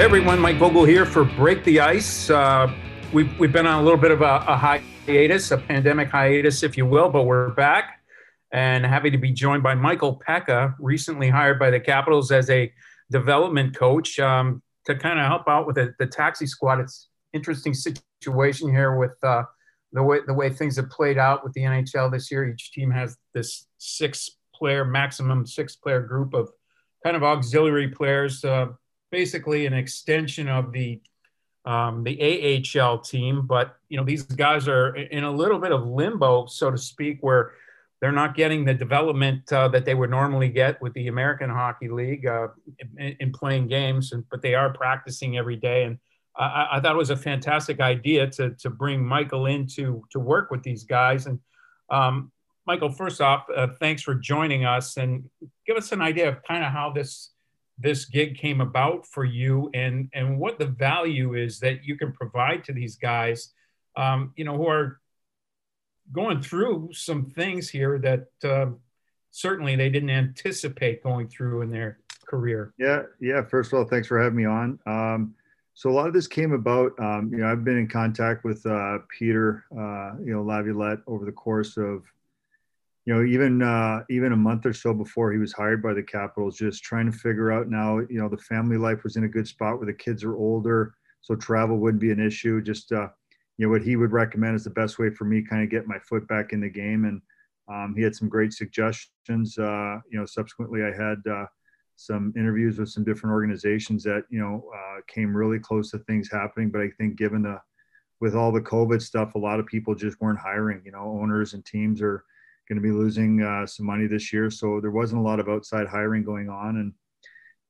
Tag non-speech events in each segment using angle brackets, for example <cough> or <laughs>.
Everyone, Mike Vogel here for Break the Ice. Uh, we've, we've been on a little bit of a, a, hiatus, a pandemic hiatus, if you will, but we're back and happy to be joined by Michael Peca, recently hired by the Capitals as a development coach um, to kind of help out with the, the, taxi squad. It's interesting situation here with uh, the way the way things have played out with the NHL this year. Each team has this six player maximum six player group of kind of auxiliary players. Uh, basically an extension of the um, the AHL team, but you know these guys are in a little bit of limbo, so to speak, where they're not getting the development uh, that they would normally get with the American Hockey League uh, in, in, playing games, and, but they are practicing every day. And I, I, thought it was a fantastic idea to to bring Michael in to to work with these guys. And um, Michael, first off, uh, thanks for joining us, and give us an idea of kind of how this this gig came about for you and and what the value is that you can provide to these guys um, you know who are going through some things here that uh, certainly they didn't anticipate going through in their career. Yeah yeah. First of all thanks for having me on. Um, so a lot of this came about um, you know i've been in contact with uh, peter uh, you know laviolette over the course of you know, even uh, even a month or so before he was hired by the Capitals, just trying to figure out now, you know, the family life was in a good spot where the kids are older, so travel wouldn't be an issue. Just uh, you know, what he would recommend is the best way for me kind of get my foot back in the game, and um, he had some great suggestions. Uh, you know, subsequently I had uh, some interviews with some different organizations that you know uh, came really close to things happening, but I think given the with all the COVID stuff, a lot of people just weren't hiring. You know, owners and teams are going to be losing uh, some money this year. So there wasn't a lot of outside hiring going on. And,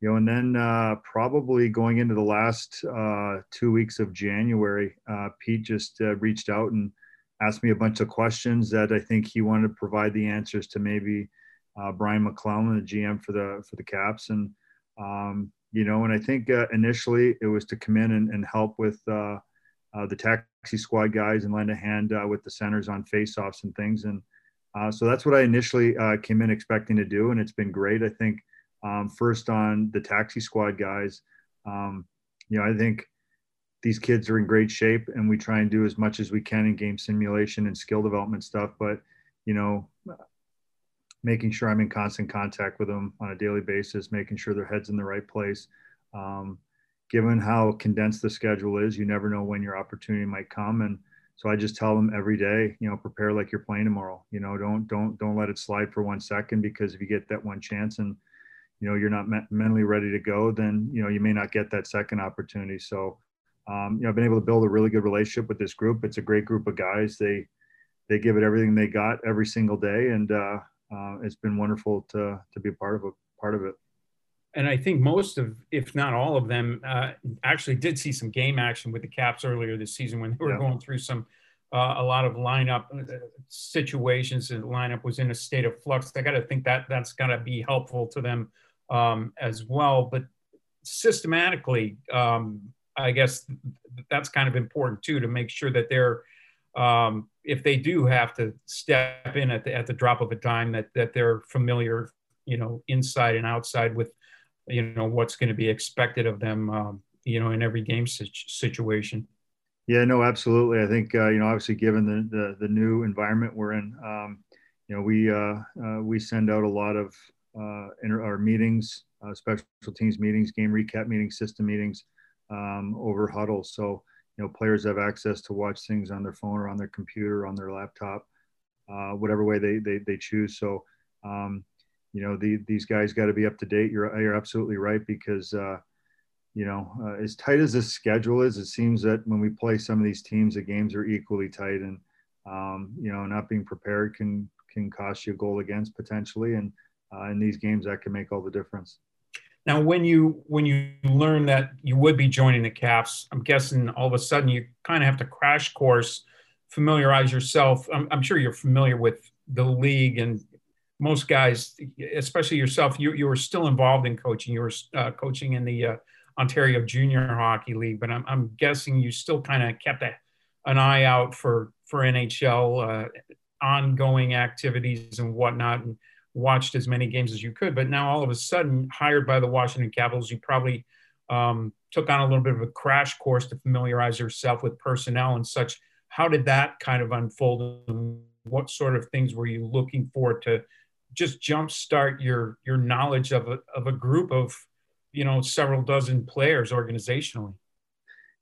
you know, and then uh, probably going into the last uh, two weeks of January, uh, Pete just uh, reached out and asked me a bunch of questions that I think he wanted to provide the answers to maybe uh, Brian MacLellan, the GM for the, for the Caps. And, um, you know, and I think initially it was to come in and, and help with the taxi squad guys and lend a hand with the centers on faceoffs and things. And, uh, so that's what I initially uh, came in expecting to do, and it's been great. I think um, first on the taxi squad guys, um, you know, I think these kids are in great shape, and we try and do as much as we can in game simulation and skill development stuff. But you know, making sure I'm in constant contact with them on a daily basis, making sure their heads in the right place. Um, given how condensed the schedule is, you never know when your opportunity might come, and so I just tell them every day, you know, prepare like you're playing tomorrow. You know, don't don't don't let it slide for one second because if you get that one chance and you know you're not me- mentally ready to go, then you know you may not get that second opportunity. So um, you know, I've been able to build a really good relationship with this group. It's a great group of guys. They they give it everything they got every single day, and uh, uh, it's been wonderful to to be part of a part of it and I think most of, if not all of them, uh, actually did see some game action with the Caps earlier this season when they were yeah. going through some uh, a lot of lineup uh, situations. The lineup was in a state of flux. I got to think that that's got to be helpful to them um, as well. But systematically, um, I guess that's kind of important too to make sure that they're um, if they do have to step in at the, at the drop of a dime that that they're familiar you know inside and outside with you know what's going to be expected of them um, you know in every game situation. Yeah no absolutely. I think uh, you know obviously given the, the, the new environment we're in um, you know we uh, uh, we send out a lot of uh, inter- our meetings uh, special teams meetings game recap meetings system meetings um, over Hudl so you know players have access to watch things on their phone or on their computer on their laptop uh, whatever way they, they, they choose. So um, you know the, these guys got to be up to date. You're you're absolutely right because uh, you know uh, as tight as this schedule is, it seems that when we play some of these teams, the games are equally tight, and um, you know not being prepared can can cost you a goal against potentially, and uh, in these games that can make all the difference. Now, when you when you learn that you would be joining the Caps, I'm guessing all of a sudden you kind of have to crash course, familiarize yourself. I'm, I'm sure you're familiar with the league and most guys, especially yourself, you, you were still involved in coaching. You were uh, coaching in the uh, Ontario Junior Hockey League, but I'm, I'm guessing you still kind of kept a, an eye out for for NHL uh, ongoing activities and whatnot, and watched as many games as you could. But now all of a sudden, hired by the Washington Capitals, you probably um, took on a little bit of a crash course to familiarize yourself with personnel and such. How did that kind of unfold? What sort of things were you looking for to just jumpstart your your knowledge of a, of a group of you know several dozen players organizationally?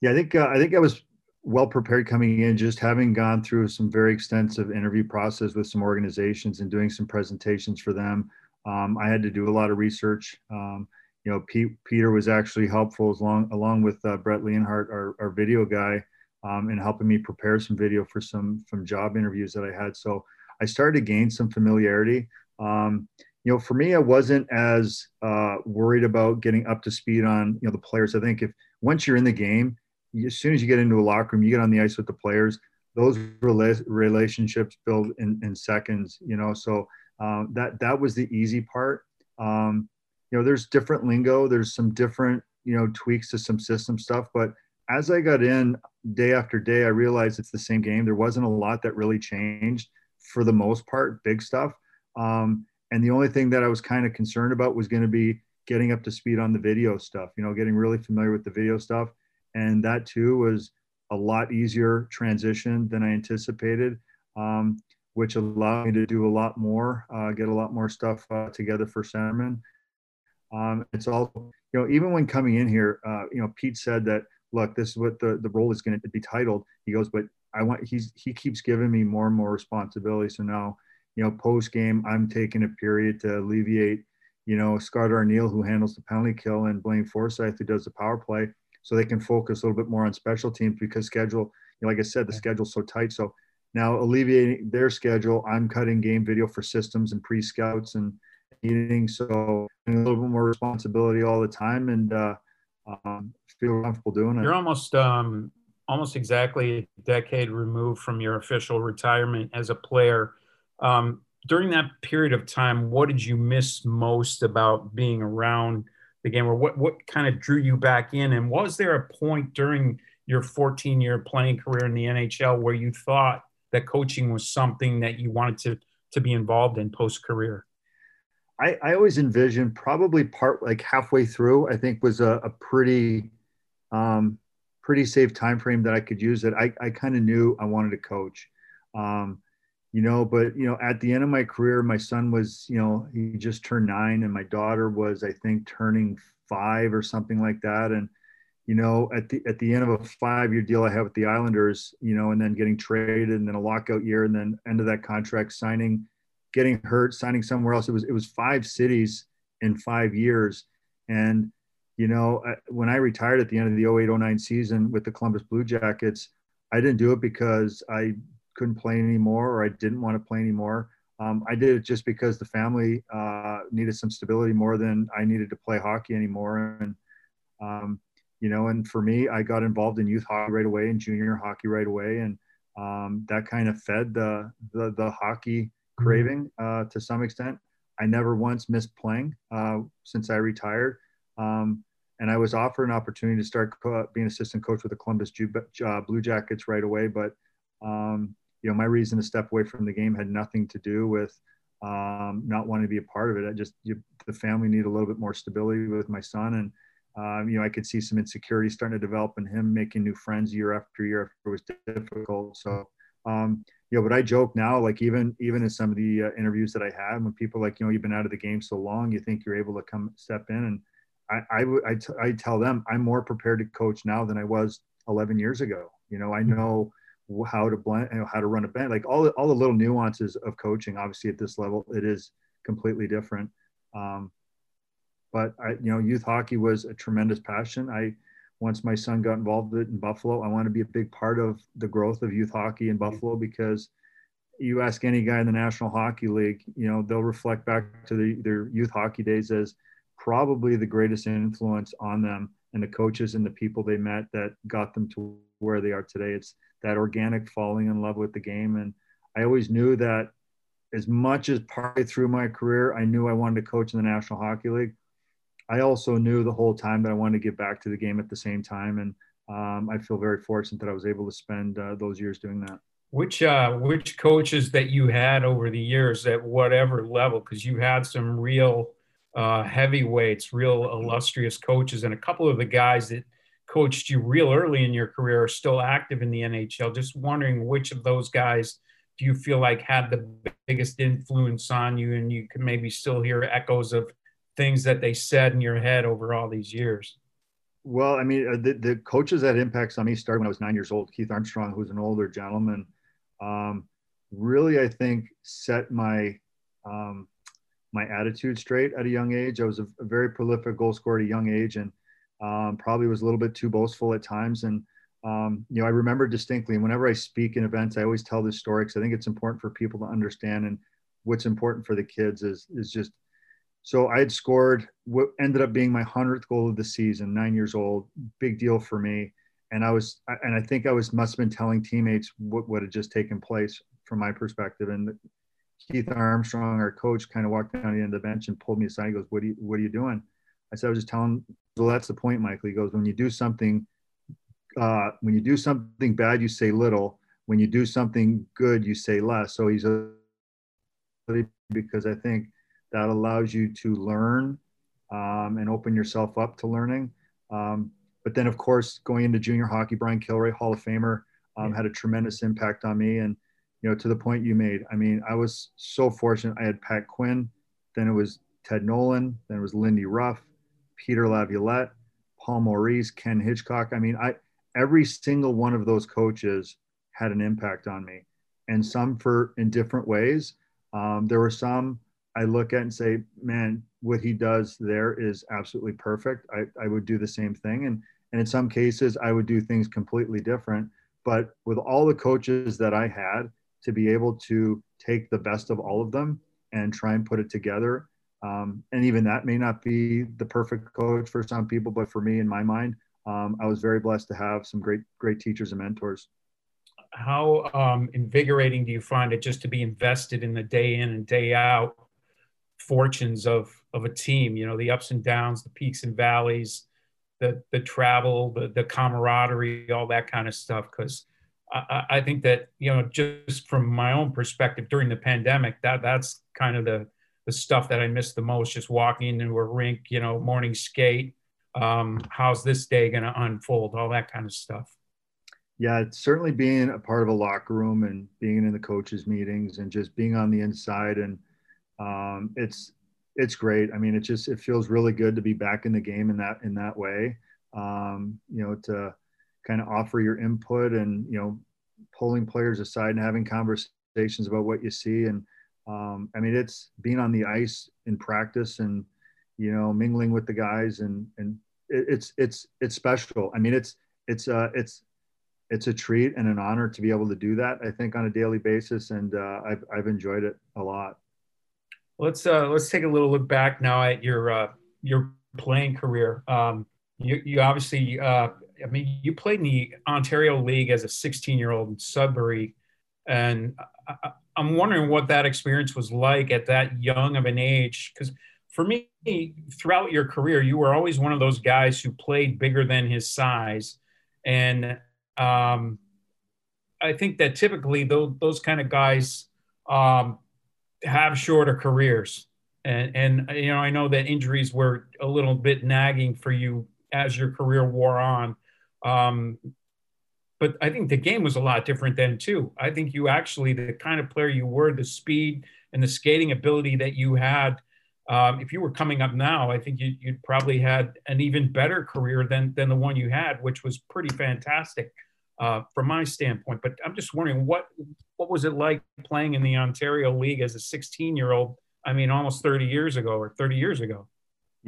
Yeah, I think uh, I think I was well prepared coming in, just having gone through some very extensive interview process with some organizations and doing some presentations for them. Um, I had to do a lot of research. Um, you know, Pete, Peter was actually helpful as long, along with uh, Brett Leonhardt, our, our video guy, um, in helping me prepare some video for some from job interviews that I had. So I started to gain some familiarity. Um, you know, for me, I wasn't as uh, worried about getting up to speed on you know the players. I think if once you're in the game, as soon as you get into a locker room, you get on the ice with the players. Those rela- relationships build in, in seconds. You know, so um, that that was the easy part. Um, you know, there's different lingo. There's some different you know tweaks to some system stuff, but as I got in day after day, I realized it's the same game. There wasn't a lot that really changed for the most part, big stuff. Um, and the only thing that I was kind of concerned about was going to be getting up to speed on the video stuff, you know, getting really familiar with the video stuff. And that too was a lot easier transition than I anticipated, um, which allowed me to do a lot more, uh, get a lot more stuff uh, together for Centerman. Um, it's all, you know, even when coming in here, uh, you know, Pete said that, look, this is what the, the role is going to be titled. He goes, but I want, he's, he keeps giving me more and more responsibility. So now, you know, post game, I'm taking a period to alleviate, you know, Scott Arniel, who handles the penalty kill, and Blaine Forsythe, who does the power play, so they can focus a little bit more on special teams because schedule, you know, like I said, the schedule's so tight. So now alleviating their schedule, I'm cutting game video for systems and pre scouts and meetings. So a little bit more responsibility all the time and uh, um, feel comfortable doing it. You're almost um, almost exactly a decade removed from your official retirement as a player. Um, during that period of time, what did you miss most about being around the game, or what what kind of drew you back in? And was there a point during your 14 year playing career in the NHL where you thought that coaching was something that you wanted to to be involved in post career? I, I always envisioned probably part like halfway through. I think was a, a pretty um, pretty safe time frame that I could use. That I I kind of knew I wanted to coach. Um, you know but you know at the end of my career my son was you know he just turned nine and my daughter was i think turning five or something like that. And you know at the at the end of a five year deal i have with the islanders you know and then getting traded and then a lockout year and then end of that contract signing getting hurt signing somewhere else. It was it was five cities in five years. And you know when i retired at the end of the 0809 season with the columbus blue jackets i didn't do it because i couldn't play anymore or I didn't want to play anymore. Um, I did it just because the family uh, needed some stability more than I needed to play hockey anymore. And, um, you know, and for me, I got involved in youth hockey right away and junior hockey right away. And um, that kind of fed the, the, the hockey mm-hmm. craving uh, to some extent. I never once missed playing uh, since I retired. Um, and I was offered an opportunity to start co- being assistant coach with the Columbus Ju- uh, Blue Jackets right away. But um, you know, my reason to step away from the game had nothing to do with um, not wanting to be a part of it. I just, you, the family needed a little bit more stability with my son. And, um, you know, I could see some insecurity starting to develop in him making new friends year after year after it was difficult. So, um, you know, but I joke now, like even, even in some of the uh, interviews that I had, when people like, you know, you've been out of the game so long, you think you're able to come step in. And I, I, I, t- I tell them I'm more prepared to coach now than I was 11 years ago. You know, I know, how to blend, you know, how to run a band, like all the, all the little nuances of coaching. Obviously, at this level, it is completely different. Um, but I, you know, youth hockey was a tremendous passion. I, once my son got involved in Buffalo, I want to be a big part of the growth of youth hockey in Buffalo because you ask any guy in the National Hockey League, you know, they'll reflect back to the, their youth hockey days as probably the greatest influence on them and the coaches and the people they met that got them to where they are today. It's that organic falling in love with the game. And I always knew that as much as partly through my career, I knew I wanted to coach in the National Hockey League. I also knew the whole time that I wanted to get back to the game at the same time. And um, I feel very fortunate that I was able to spend uh, those years doing that. Which uh, which coaches that you had over the years at whatever level, because you had some real uh, heavyweights, real illustrious coaches, and a couple of the guys that coached you real early in your career are still active in the NHL. Just wondering which of those guys do you feel like had the biggest influence on you, and you can maybe still hear echoes of things that they said in your head over all these years? Well, I mean, uh, the, the coaches that impacts on me started when I was nine years old. Keith Armstrong, who's an older gentleman, um, really, I think, set my um, my attitude straight at a young age. I was a, a very prolific goal scorer at a young age, and um, probably was a little bit too boastful at times. And um, you know, I remember distinctly. And whenever I speak in events, I always tell this story because I think it's important for people to understand. And what's important for the kids is is just. So I had scored what ended up being my hundredth goal of the season, nine years old, big deal for me. And I was, and I think I was must have been telling teammates what, what had just taken place from my perspective. And Keith Armstrong, our coach, kind of walked down the end of the bench and pulled me aside. He goes, "What are you What are you doing?" I said, "I was just telling." Well, that's the point, Michael. He goes, "When you do something, uh, when you do something bad, you say little. When you do something good, you say less." So he's a because I think that allows you to learn um, and open yourself up to learning. Um, but then, of course, going into junior hockey, Brian Kilrea, Hall of Famer, um, had a tremendous impact on me and you know, to the point you made. I mean, I was so fortunate. I had Pat Quinn, then it was Ted Nolan, then it was Lindy Ruff, Peter Laviolette, Paul Maurice, Ken Hitchcock. I mean, I every single one of those coaches had an impact on me, and some for in different ways. Um, there were some I look at and say, man, what he does there is absolutely perfect. I, I would do the same thing, and and in some cases I would do things completely different. But with all the coaches that I had, to be able to take the best of all of them and try and put it together. Um, and even that may not be the perfect coach for some people, but for me, in my mind, um, I was very blessed to have some great, great teachers and mentors. How um, invigorating do you find it just to be invested in the day in and day out fortunes of of a team? You know, the ups and downs, the peaks and valleys, the the travel, the the camaraderie, all that kind of stuff. Because I, I think that you know just from my own perspective during the pandemic that that's kind of the the stuff that I missed the most just walking into a rink you know morning skate um, how's this day going to unfold all that kind of stuff. Yeah it's certainly being a part of a locker room and being in the coaches meetings and just being on the inside and um, it's it's great. I mean it just it feels really good to be back in the game in that in that way. Um, you know to kind of offer your input and you know pulling players aside and having conversations about what you see and um, i mean it's being on the ice in practice and you know mingling with the guys and and it's it's it's special. I mean it's it's uh it's it's a treat and an honor to be able to do that i think on a daily basis. And uh, I've, I've enjoyed it a lot. Let's uh let's take a little look back now at your uh your playing career. Um you you obviously uh I mean, you played in the Ontario League as a 16 year old in Sudbury. And I, am wondering what that experience was like at that young of an age. Because for me, throughout your career, you were always one of those guys who played bigger than his size. And um, I think that typically those, those kind of guys um, have shorter careers. And, and, you know, I know that injuries were a little bit nagging for you as your career wore on. Um, but I think the game was a lot different then too. I think you actually the kind of player you were, the speed and the skating ability that you had. Um, if you were coming up now, I think you, would probably had an even better career than than the one you had, which was pretty fantastic uh, from my standpoint. But I'm just wondering what what was it like playing in the Ontario League as a 16 year old? I mean, almost 30 years ago or 30 years ago.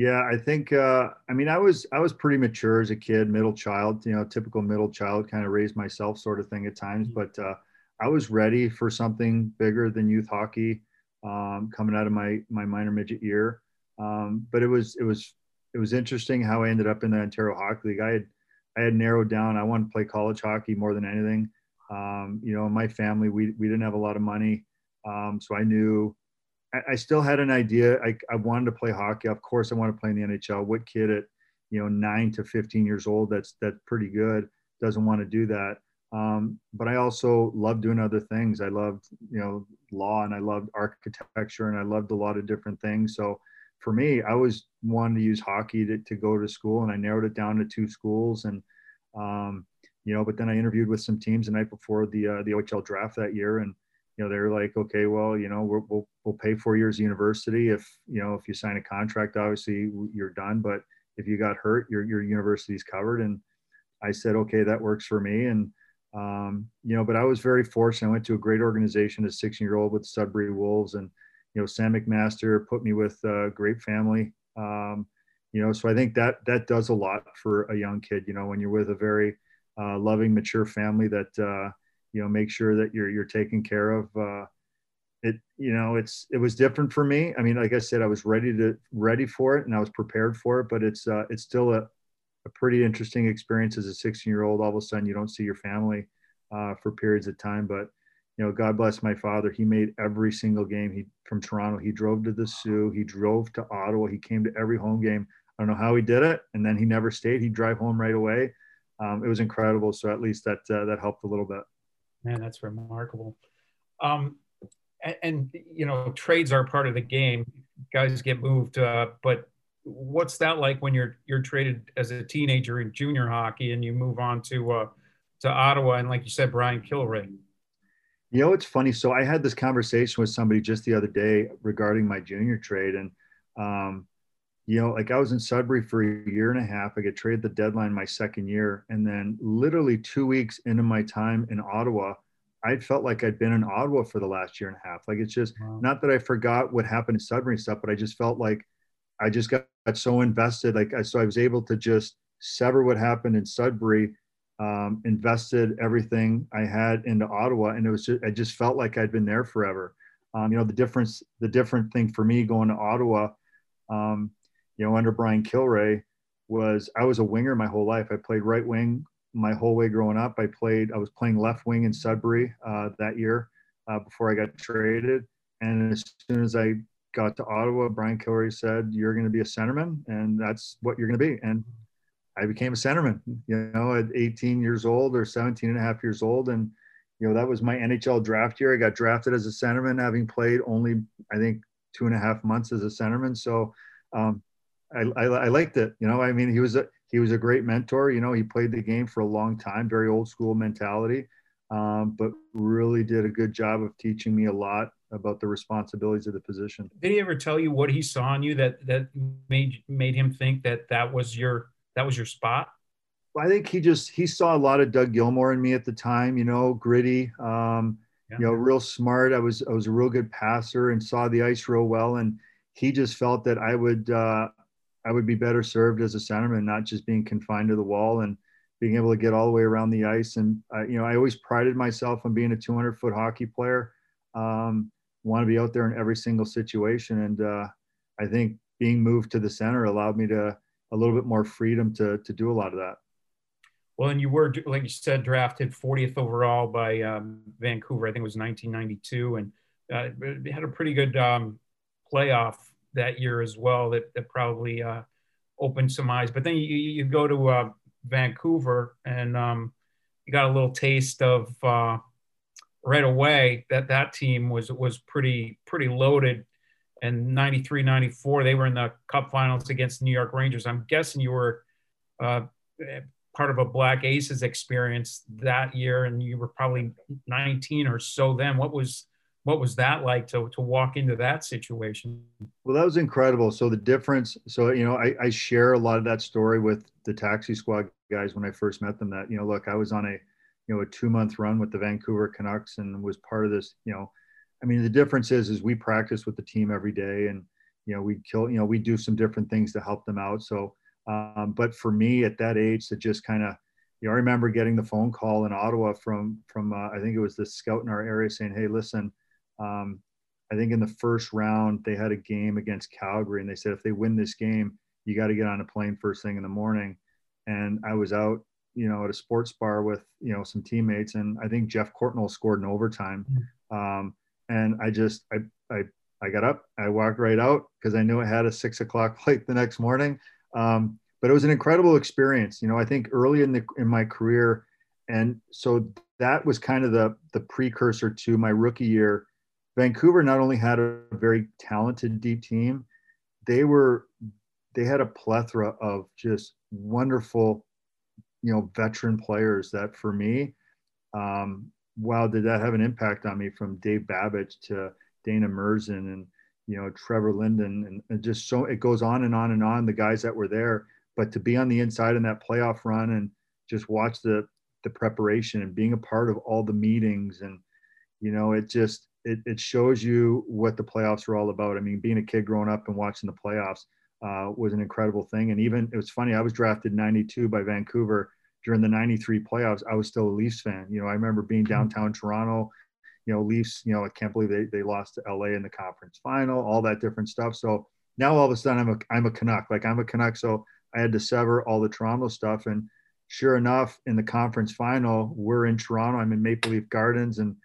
Yeah, I think uh, I mean I was I was pretty mature as a kid, middle child, you know, typical middle child, kind of raised myself sort of thing at times. Mm-hmm. But uh, I was ready for something bigger than youth hockey um, coming out of my my minor midget year. Um, but it was it was it was interesting how I ended up in the Ontario Hockey League. I had I had narrowed down. I wanted to play college hockey more than anything. Um, you know, in my family, we we didn't have a lot of money, um, so I knew I, still had an idea. I, I wanted to play hockey. Of course, I want to play in the NHL. What kid at you know nine to 15 years old that's that's pretty good doesn't want to do that. Um, but I also love doing other things. I loved you know law and I loved architecture and I loved a lot of different things. So for me, I was wanting to use hockey to, to go to school, and I narrowed it down to two schools. And um, you know, but then I interviewed with some teams the night before the uh, the OHL draft that year, and you know, they're like, okay, well, you know, we will we'll pay four years of university if you know if you sign a contract, obviously you're done, but if you got hurt, your your university's covered. And I said, okay, that works for me. And um, you know, but I was very fortunate. I went to a great organization as a 16 year old with Sudbury Wolves, and you know, Sam McMaster put me with a great family. Um, you know, so I think that that does a lot for a young kid. You know, when you're with a very uh, loving, mature family that uh, you know make sure that you're you're taken care of. Uh, it you know it's it was different for me. I mean, like I said, I was ready to ready for it and I was prepared for it, but it's uh, it's still a a pretty interesting experience as a 16 year old. All of a sudden, you don't see your family uh, for periods of time. But you know, God bless my father. He made every single game. He from Toronto. He drove to the Soo He drove to Ottawa. He came to every home game. I don't know how he did it, and then he never stayed. He'd drive home right away. Um, it was incredible. So at least that uh, that helped a little bit. Man, that's remarkable. Um, and, and, you know, trades are part of the game. Guys get moved, uh, but what's that like when you're you're traded as a teenager in junior hockey and you move on to uh, to Ottawa and like you said, Brian Kilrea? You know, it's funny. So I had this conversation with somebody just the other day regarding my junior trade, and um, you know, like I was in Sudbury for a year and a half. I get traded the deadline my second year, and then literally two weeks into my time in Ottawa, I felt like I'd been in Ottawa for the last year and a half. Like it's just wow. not that I forgot what happened in Sudbury and stuff, but I just felt like I just got, got so invested. Like, I, so I was able to just sever what happened in Sudbury, um, invested everything I had into Ottawa. And it was just, I just felt like I'd been there forever. Um, you know, the difference, the different thing for me going to Ottawa, um, you know, under Brian Kilrea was I was a winger my whole life. I played right wing my whole way growing up. I played, I was playing left wing in Sudbury uh, that year uh, before I got traded. And as soon as I got to Ottawa, Brian Kilrea said, You're going to be a centerman, and that's what you're going to be. And I became a centerman, you know, at 18 years old or 17 and a half years old. And, you know, that was my NHL draft year. I got drafted as a centerman, having played only, I think, two and a half months as a centerman. So um, I, I, I liked it. You know, I mean, he was a, he was a great mentor. You know, he played the game for a long time, very old school mentality, um, but really did a good job of teaching me a lot about the responsibilities of the position. Did he ever tell you what he saw in you that that made made him think that that was your that was your spot? I think he just he saw a lot of Doug Gilmour in me at the time. You know, gritty. Um, yeah. You know, real smart. I was I was a real good passer and saw the ice real well. And he just felt that I would uh, I would be better served as a centerman, not just being confined to the wall and being able to get all the way around the ice. And you know, I always prided myself on being a 200 foot hockey player. Um, want to be out there in every single situation. And uh, I think being moved to the center allowed me to a little bit more freedom to to do a lot of that. Well, and you were, like you said, drafted 40th overall by um, Vancouver. I think it was 1992, and uh, had a pretty good um, playoff that year as well. That that probably uh, opened some eyes. But then you, you go to uh, Vancouver, and um, you got a little taste of uh, right away that that team was was pretty pretty loaded and 93 94 they were in the cup finals against new york rangers i'm guessing you were uh, part of a black aces experience that year and you were probably 19 or so then what was what was that like to, to walk into that situation well that was incredible so the difference so you know I, I share a lot of that story with the taxi squad guys when i first met them that you know look i was on a you know a two month run with the Vancouver Canucks and was part of this. You know, I mean the difference is is we practice with the team every day and you know we kill you know we do some different things to help them out. So, um, but for me at that age to just kind of you know I remember getting the phone call in Ottawa from from uh, I think it was the scout in our area saying, hey listen. Um, I think in the first round they had a game against Calgary, and they said if they win this game, you got to get on a plane first thing in the morning. And I was out you know, at a sports bar with, you know, some teammates. And I think Geoff Courtnall scored in overtime. Mm-hmm. Um, and I just, I, I, I got up, I walked right out because I knew I had a six o'clock <laughs> flight the next morning. Um, but it was an incredible experience. You know, I think early in the, in my career, and so that was kind of the, the precursor to my rookie year. Vancouver not only had a very talented deep team, they were they had a plethora of just wonderful, you know, veteran players that for me, um, wow, did that have an impact on me from Dave Babych to Dana Murzyn and you know Trevor Linden and, and, just so it goes on and on and on. The guys that were there, but to be on the inside in that playoff run and just watch the the preparation and being a part of all the meetings and you know it just it, it shows you what the playoffs are all about. I mean, being a kid growing up and watching the playoffs uh, was an incredible thing. And even it was funny. I was drafted 92 by Vancouver during the 93 playoffs. I was still a Leafs fan. You know, I remember being mm-hmm. downtown Toronto, you know, Leafs, you know, I can't believe they, they lost to LA in the conference final, all that different stuff. So now all of a sudden I'm a, I'm a Canuck, like I'm a Canuck. So I had to sever all the Toronto stuff. And sure enough, in the conference final, we're in Toronto. I'm in Maple Leaf Gardens and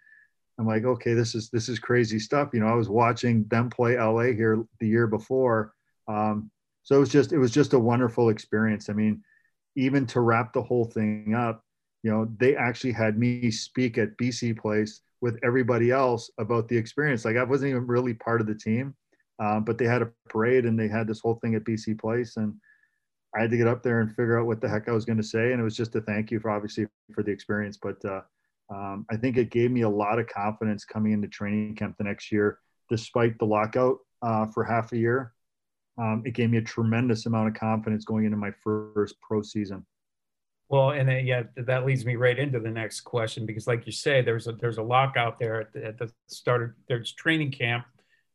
I'm like, okay, this is, this is crazy stuff. You know, I was watching them play LA here the year before. Um, so it was just, it was just a wonderful experience. I mean, even to wrap the whole thing up, you know, they actually had me speak at BC Place with everybody else about the experience. Like I wasn't even really part of the team, um, but they had a parade and they had this whole thing at BC Place, and I had to get up there and figure out what the heck I was going to say. And it was just a thank you for obviously for the experience, but uh, um, I think it gave me a lot of confidence coming into training camp the next year, despite the lockout uh, for half a year. Um, it gave me a tremendous amount of confidence going into my first pro season. Well, and then, yeah, that leads me right into the next question because, like you say, there's a there's a lockout there at the, at the start of there's training camp,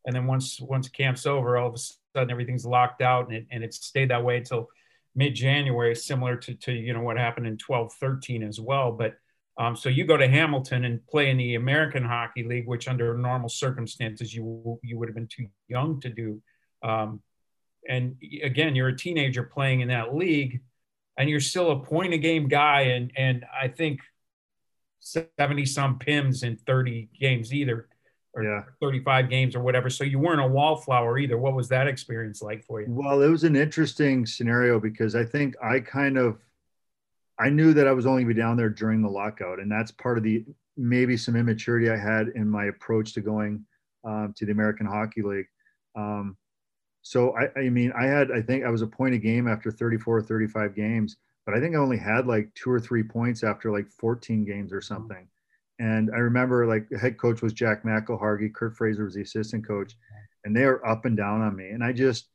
and then once once camp's over, all of a sudden everything's locked out, and it and it stayed that way until mid January, similar to to you know what happened in 12 13 as well. But um, so you go to Hamilton and play in the American Hockey League, which under normal circumstances you you would have been too young to do. Um, and again, you're a teenager playing in that league and you're still a point a game guy and and I think 70 some pims in 30 games either or yeah. 35 games or whatever so you weren't a wallflower either what was that experience like for you well it was an interesting scenario because i think i kind of i knew that i was only going to be down there during the lockout and that's part of the maybe some immaturity i had in my approach to going um, to the american hockey league um, so I, I mean, I had, I think I was a point a game after 34 or 35 games, but I think I only had like two or three points after like 14 games or mm-hmm. something. And I remember like the head coach was Jack McIlhargey, Curt Fraser was the assistant coach, and they were up and down on me. And I just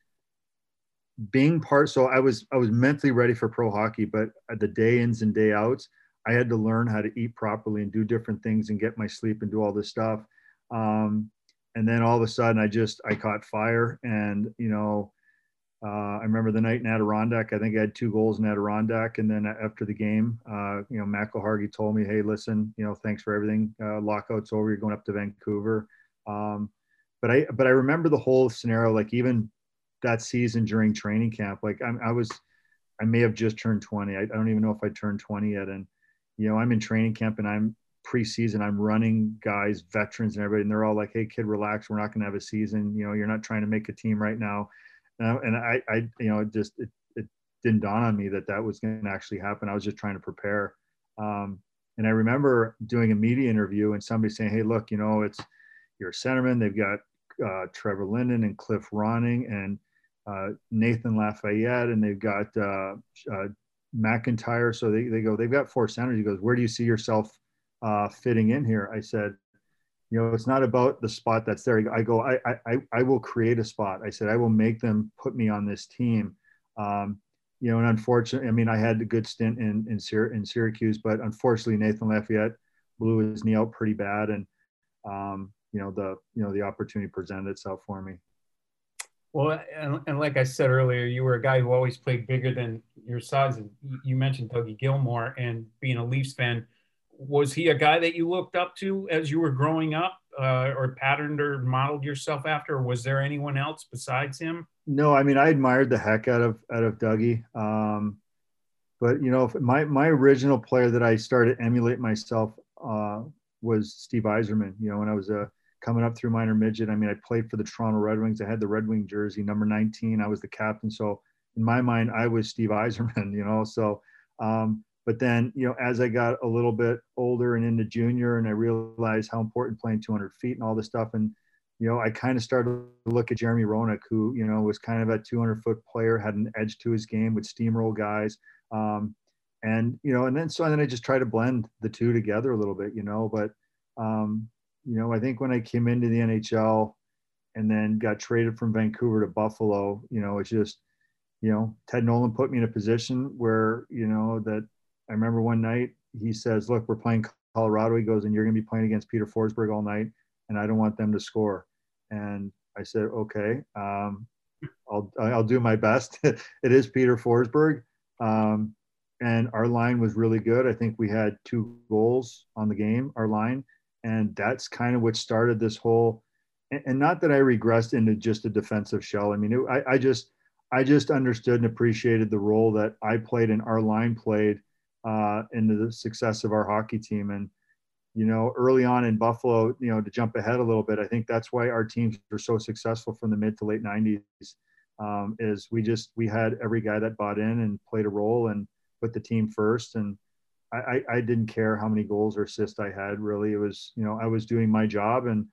being part, so I was I was mentally ready for pro hockey, but the day ins and day outs, I had to learn how to eat properly and do different things and get my sleep and do all this stuff. Um, and then all of a sudden I just I caught fire and you know uh, I remember the night in Adirondack I think I had two goals in Adirondack. And then after the game uh, you know McIlhargey told me hey listen you know thanks for everything. Uh, lockout's over. You're going up to Vancouver. Um, but I but I remember the whole scenario like even that season during training camp like I, I was I may have just turned 20 I, I don't even know if I turned 20 yet and you know I'm in training camp and I'm preseason, I'm running guys, veterans, and everybody, and they're all like, "Hey, kid, relax. We're not going to have a season. You know, you're not trying to make a team right now." Uh, and I, I, you know, it just it, it didn't dawn on me that that was going to actually happen. I was just trying to prepare. Um, and I remember doing a media interview and somebody saying, "Hey, look, you know, it's your centerman. They've got uh, Trevor Linden and Cliff Ronning and uh, Nathan Lafayette, and they've got uh, uh, McIntyre. So they, they go, they've got four centers. He goes, where do you see yourself uh, fitting in here. I said, you know, it's not about the spot that's there. I go, I, I, I will create a spot. I said, I will make them put me on this team. Um, you know, and unfortunately, I mean, I had a good stint in in, Syr- in Syracuse, but unfortunately, Nathan Lafayette blew his knee out pretty bad, and um, you know, the you know the opportunity presented itself for me. Well, and, and, like I said earlier, you were a guy who always played bigger than your size. And you mentioned Dougie Gilmour and being a Leafs fan was he a guy that you looked up to as you were growing up uh, or patterned or modeled yourself after was there anyone else besides him no i mean i admired the heck out of out of dougie um, but you know my my original player that i started emulate myself uh, was steve yzerman you know when i was uh, coming up through minor midget. I mean i played for the toronto red wings. I had the red wing jersey number 19 i was the captain. So in my mind i was steve Yzerman, <laughs> you know? So um, but then, you know, as I got a little bit older and into junior, and I realized how important playing 200 feet and all this stuff, and you know, I kind of started to look at Jeremy Roenick, who, you know, was kind of a 200 foot player, had an edge to his game, would steamroll guys. Um, and, you know, and then so and then I just try to blend the two together a little bit, you know, but, um, you know, I think when I came into the NHL and then got traded from Vancouver to Buffalo, you know, it's just, you know, Ted Nolan put me in a position where, you know, that I remember one night he says, look, we're playing Colorado. He goes, and you're going to be playing against Peter Forsberg all night and I don't want them to score. And I said, okay, um, I'll, I'll do my best. <laughs> it is Peter Forsberg. Um, and our line was really good. I think we had two goals on the game, our line. And that's kind of what started this whole, and, not that I regressed into just a defensive shell. I mean, it, I, I just, I just understood and appreciated the role that I played and our line played uh, the success of our hockey team. And, you know, early on in Buffalo, you know, to jump ahead a little bit, I think that's why our teams were so successful from the mid to late 90s. Um, is we just we had every guy that bought in and played a role and put the team first. And I, I, I didn't care how many goals or assists I had. Really, it was you know I was doing my job and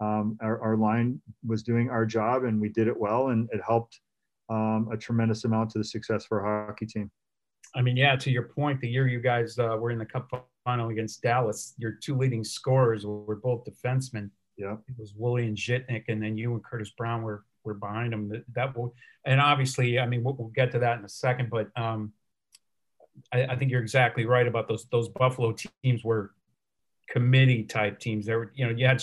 um, our, our line was doing our job and we did it well and it helped um, a tremendous amount to the success for our hockey team. I mean, yeah, to your point, the year you guys uh, were in the Cup final against Dallas, your two leading scorers were both defensemen. Yeah, it was Woolley and Zhitnik, and then you and Curtis Brown were were behind them. That, that will, and obviously, I mean, we'll, we'll, get to that in a second, but um, I, I, think you're exactly right about those those Buffalo teams were committee type teams. There were, you know, you had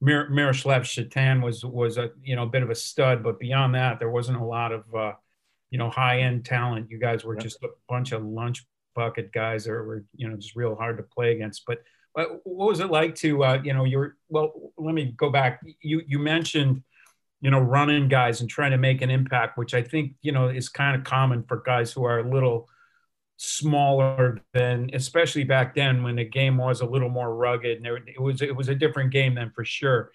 Mir- Miroslav Shatan was was a you know a bit of a stud, but beyond that, there wasn't a lot of uh, you know high end talent. You guys were just a bunch of lunch bucket guys that were you know just real hard to play against. But what was it like to uh, you know you're well? Let me go back. You you mentioned you know running guys and trying to make an impact, which I think you know is kind of common for guys who are a little smaller than especially back then when the game was a little more rugged and there, it was it was a different game then for sure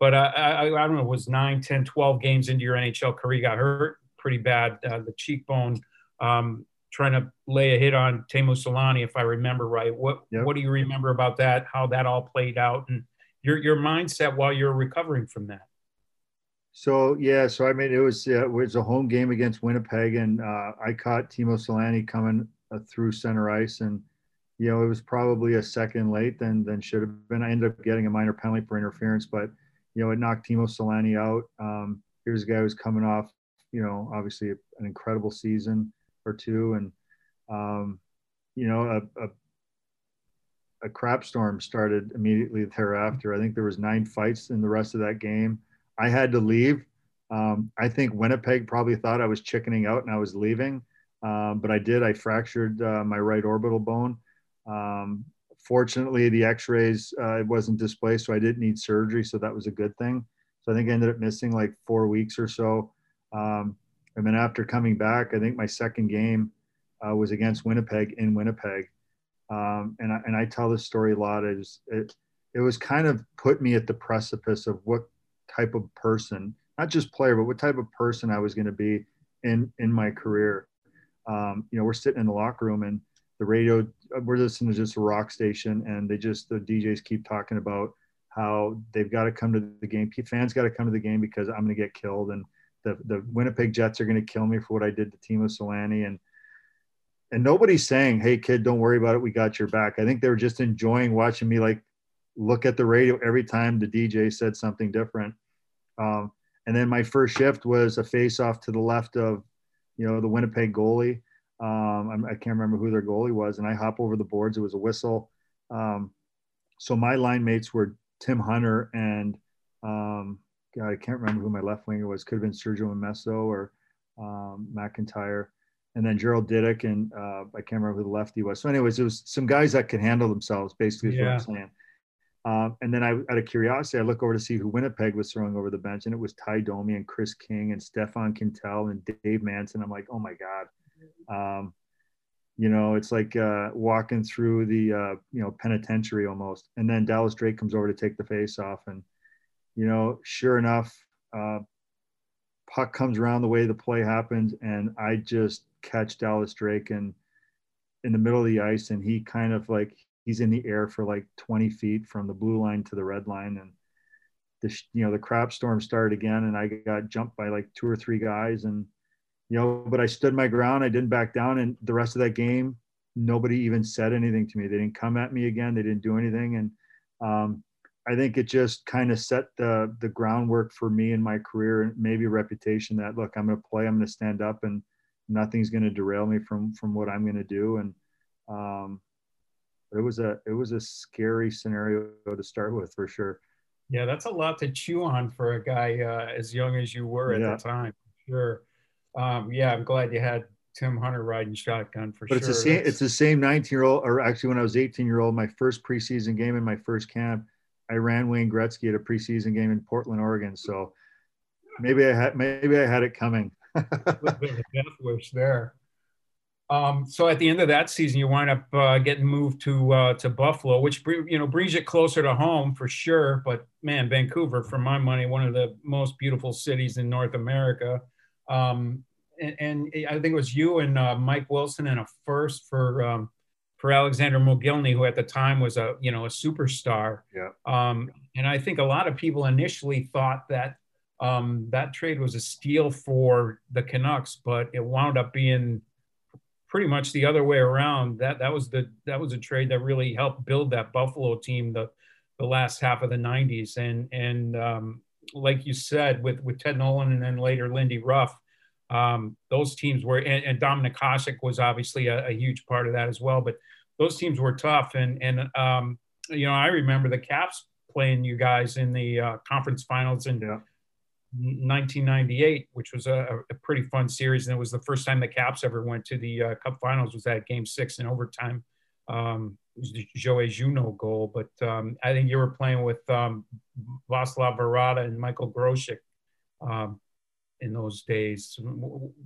but uh, I, I don't know it was 9 10 12 games into your nhl career got hurt pretty bad uh, the cheekbone um, trying to lay a hit on Teemu Selanne, if I remember right. What yep. what do you remember about that? How that all played out, and your your mindset while you're recovering from that? So yeah, so I mean, it was uh, it was a home game against Winnipeg, and uh, I caught Teemu Selanne coming through center ice, and you know it was probably a second late than than should have been. I ended up getting a minor penalty for interference, but you know it knocked Teemu Selanne out. Um, here's a guy who's coming off, you know, obviously an incredible season or two, and um, you know, a, a, a crap storm started immediately thereafter. I think there was nine fights in the rest of that game. I had to leave. Um, I think Winnipeg probably thought I was chickening out and I was leaving, um, but I did. I fractured uh, my right orbital bone. Um, fortunately, the X-rays uh, it wasn't displaced, so I didn't need surgery, so that was a good thing. So I think I ended up missing like four weeks or so. Um, and then after coming back, I think my second game uh, was against Winnipeg in Winnipeg. Um, and, I, and I tell this story a lot. It, it, it was kind of put me at the precipice of what type of person, not just player, but what type of person I was going to be in, in my career. Um, you know, we're sitting in the locker room and the radio, we're listening to just a rock station and they just, the DJs keep talking about how they've got to come to the game. Fans got to come to the game because I'm going to get killed. And, the, the Winnipeg Jets are going to kill me for what I did to Teemu Selanne. And, and nobody's saying, Hey kid, don't worry about it. We got your back. I think they were just enjoying watching me like look at the radio every time the DJ said something different. Um, and then my first shift was a face off to the left of, you know, the Winnipeg goalie. Um, I can't remember who their goalie was. And I hop over the boards. It was a whistle. Um, so my line mates were Tim Hunter and um, God, I can't remember who my left winger was. Could have been Sergio Momesso or um, McIntyre. And then Gerald Diduck and uh, I can't remember who the lefty was. So, anyways, it was some guys that could handle themselves, basically, is yeah. what I'm saying. Um, and then I, out of curiosity, I look over to see who Winnipeg was throwing over the bench, and it was Ty Domi and Kris King and Stefan Quintal and Dave Manson. I'm like, oh my god, um, you know, it's like uh, walking through the uh, you know penitentiary almost. And then Dallas Drake comes over to take the face off, and you know, sure enough, uh, puck comes around the way the play happened, and I just catch Dallas Drake and in the middle of the ice, and he kind of like he's in the air for like 20 feet from the blue line to the red line, and the you know the crap storm started again, and I got jumped by like two or three guys, and you know, but I stood my ground. I didn't back down, and the rest of that game, nobody even said anything to me. They didn't come at me again. They didn't do anything, and um, I think it just kind of set the the groundwork for me in my career and maybe reputation that look, I'm going to play, I'm going to stand up, and nothing's going to derail me from from what I'm going to do. And um, it was a it was a scary scenario to start with for sure. Yeah, that's a lot to chew on for a guy uh, as young as you were at yeah. the time. Sure. Um, yeah, I'm glad you had Tim Hunter riding shotgun for but sure. But it's the same. That's... It's the same 19 year old, or actually, when I was 18 year old, my first preseason game in my first camp, I ran Wayne Gretzky at a preseason game in Portland, Oregon. So maybe I had maybe I had it coming. <laughs> A death wish there. Um, so at the end of that season, you wind up uh, getting moved to uh, to Buffalo, which you know brings it closer to home for sure. But man, Vancouver, for my money, one of the most beautiful cities in North America. Um, and, and, I think it was you and uh, Mike Wilson and a first for um, for Alexander Mogilny, who at the time was a you know a superstar. Yeah. Um, and I think a lot of people initially thought that um, that trade was a steal for the Canucks, but it wound up being pretty much the other way around. That that was the that was a trade that really helped build that Buffalo team the the last half of the '90s. And and um, like you said, with with Ted Nolan and then later Lindy Ruff, um, those teams were, and, and Dominik Hasek was obviously a, a, huge part of that as well. But those teams were tough, and and um, you know I remember the Caps playing you guys in the uh, conference finals and. yeah. 1998, which was a, a, pretty fun series, and it was the first time the Caps ever went to the uh, Cup Finals. Was that Game Six in overtime? Um, Joey Juneau goal, but um, I think you were playing with um, Vaclav Varada and Michael Grosek. Um, in those days?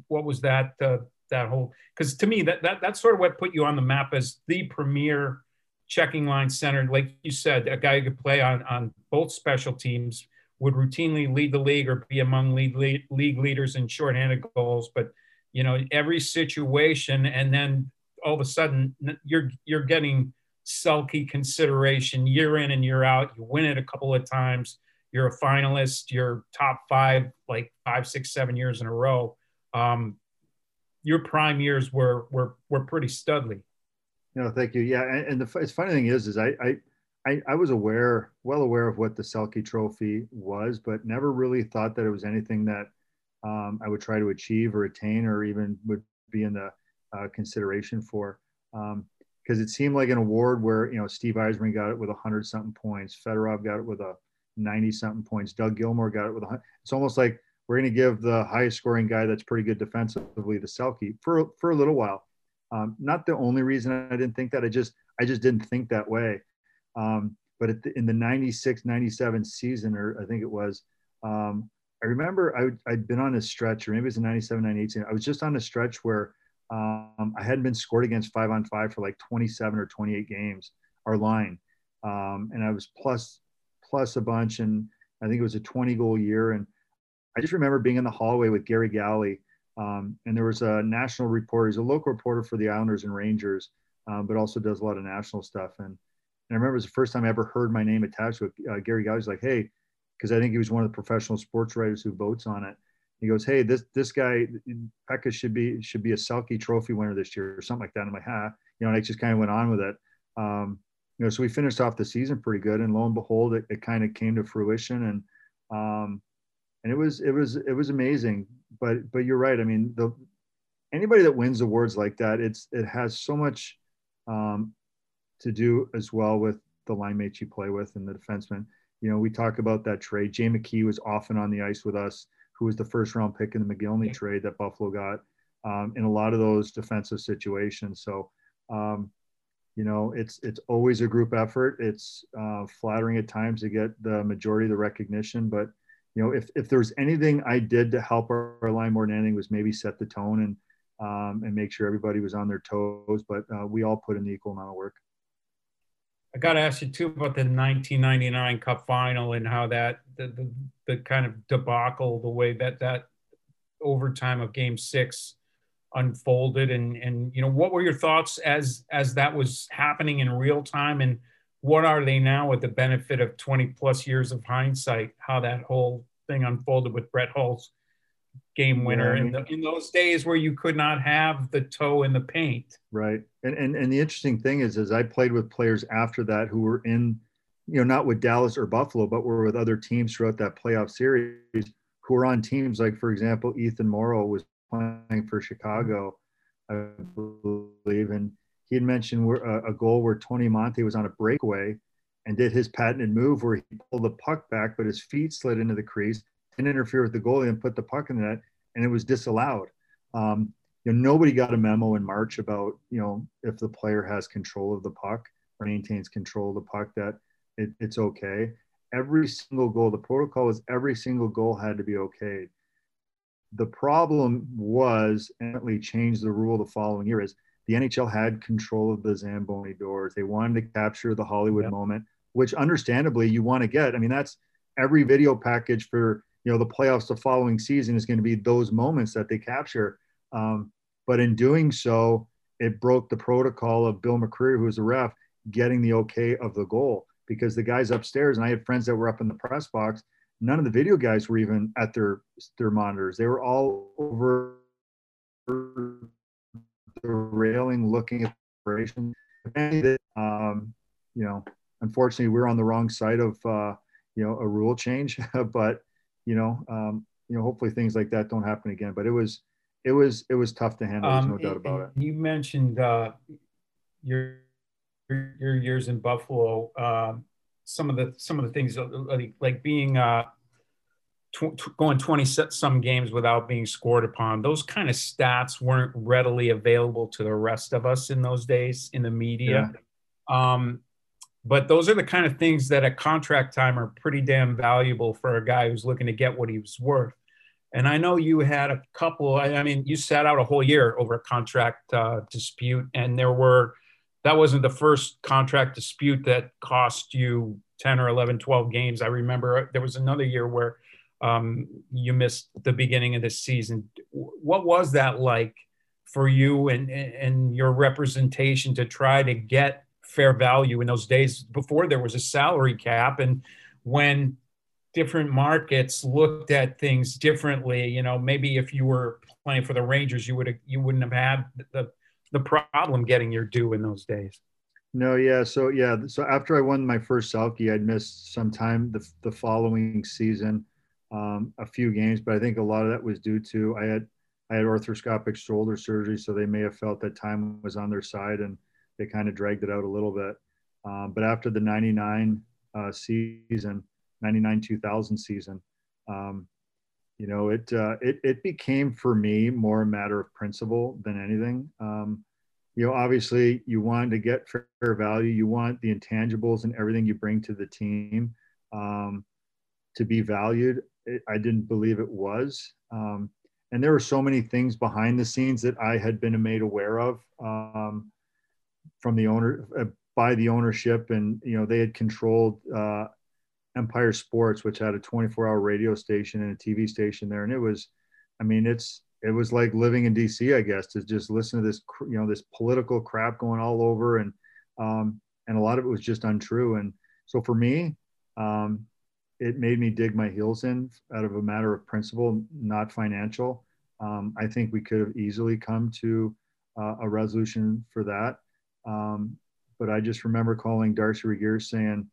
What was that uh, that whole? Because to me, that that that's sort of what put you on the map as the premier checking line center. Like you said, a guy who could play on on both special teams would routinely lead the league or be among league league, leaders in shorthanded goals. But you know, every situation, and then all of a sudden, you're you're getting Selke consideration year in and year out. You win it a couple of times you're a finalist, you're top five, like five, six, seven years in a row. Um, your prime years were were were pretty studly. No, thank you. Yeah, and, and the it's funny thing is, is I, I I I was aware, well aware of what the Selke Trophy was, but never really thought that it was anything that um, I would try to achieve or attain, or even would be in the uh, consideration for. because um, it seemed like an award where you know Steve Yzerman got it with hundred something points, Fedorov got it with a 90 something points. Doug Gilmour got it with a It's almost like we're going to give the highest scoring guy that's pretty good defensively the Selke for, for a little while. Um, not the only reason I didn't think that. I just, I just didn't think that way. Um, but the, in the 96, 97 season, or I think it was, um, I remember I, I'd been on a stretch, or maybe it was a 97, 98 season. I was just on a stretch where um, I hadn't been scored against five on five for like 27 or 28 games, our line. Um, and I was plus plus a bunch, and I think it was a 20 goal year. And I just remember being in the hallway with Gary Galley, um, and there was a national reporter. He's a local reporter for the Islanders and Rangers, um, but also does a lot of national stuff. And, I remember it was the first time I ever heard my name attached to it. Uh, Gary Galley's like, "Hey," because I think he was one of the professional sports writers who votes on it. He goes, "Hey, this this guy Peca should be should be a Selke Trophy winner this year or something like that." And I'm like, "Ha," you know, and I just kind of went on with it. Um, you know, so we finished off the season pretty good, and lo and behold, it, it kind of came to fruition, and um, and it was it was it was amazing. But but you're right. I mean, the anybody that wins awards like that, it's it has so much um, to do as well with the line mates you play with and the defensemen. You know, we talk about that trade. Jay McKee was often on the ice with us, who was the first round pick in the Mogilny trade that Buffalo got um, in a lot of those defensive situations. So um, you know it's it's always a group effort it's uh, flattering at times to get the majority of the recognition but you know if, if there's anything i did to help our, our line more than anything was maybe set the tone and um, and make sure everybody was on their toes but uh, we all put in the equal amount of work i got to ask you too about the 1999 cup final and how that the, the, the kind of debacle the way that that overtime of game six unfolded and and you know what were your thoughts as as that was happening in real time and what are they now with the benefit of 20 plus years of hindsight? How that whole thing unfolded with Brett Hull's game winner mean, in, the, in those days where you could not have the toe in the paint. Right. And, and, and the interesting thing is, is I played with players after that who were in, you know, not with Dallas or Buffalo, but were with other teams throughout that playoff series who were on teams like, for example, Ethan Moreau was playing for Chicago, I believe. And he had mentioned a, uh, a goal where Tony Amonte was on a breakaway and did his patented move where he pulled the puck back, but his feet slid into the crease didn't interfere with the goalie and put the puck in the net, and it was disallowed. Um, you know, nobody got a memo in March about you know if the player has control of the puck or maintains control of the puck that it, it's okay. Every single goal, the protocol was every single goal had to be okay. The problem was, and it changed the rule the following year is the NHL had control of the Zamboni doors. They wanted to capture the Hollywood yep. moment, which understandably you want to get. I mean, that's every video package for you know the playoffs the following season is going to be those moments that they capture. Um, but in doing so, it broke the protocol of Bill McCreary, who was the ref, getting the okay of the goal because the guys upstairs, and I had friends that were up in the press box. None of the video guys were even at their their monitors. They were all over the railing, looking at the operation. Um, you know, unfortunately, we're on the wrong side of uh, you know a rule change, <laughs> but you know, um, you know, hopefully things like that don't happen again. But it was, it was, it was tough to handle. There's um, no doubt about it. You mentioned uh, your your years in Buffalo. Um, some of the some of the things like, like being uh, tw- going 20 some games without being scored upon. Those kind of stats weren't readily available to the rest of us in those days in the media. Yeah. Um, but those are the kind of things that at contract time are pretty damn valuable for a guy who's looking to get what he was worth. And I know you had a couple, I, mean, you sat out a whole year over a contract uh, dispute, and there were, that wasn't the first contract dispute that cost you 10 or 11, 12 games. I remember there was another year where um, you missed the beginning of the season. What was that like for you and, and your representation to try to get fair value in those days before there was a salary cap and when different markets looked at things differently you know maybe if you were playing for the rangers you would have you wouldn't have had the the problem getting your due in those days. No yeah so yeah so after i won my first selke i'd missed some time the, the following season um, a few games but i think a lot of that was due to i had i had arthroscopic shoulder surgery so they may have felt that time was on their side and they kind of dragged it out a little bit. Um, but after the 99 uh, season, 99 2000 season, um, you know, it, uh, it, it became for me more a matter of principle than anything. Um, you know, obviously you want to get fair value. You want the intangibles and everything you bring to the team um, to be valued. It, I didn't believe it was. Um, and there were so many things behind the scenes that I had been made aware of. Um, from the owner uh, by the ownership, and you know they had controlled uh, Empire Sports, which had a 24-hour radio station and a TV station there, and it was, I mean, it's it was like living in DC, I guess, to just listen to this, you know, this political crap going all over, and um, and a lot of it was just untrue. And so for me, um, it made me dig my heels in out of a matter of principle, not financial. Um, I think we could have easily come to uh, a resolution for that. Um, but I just remember calling Darcy Regier saying,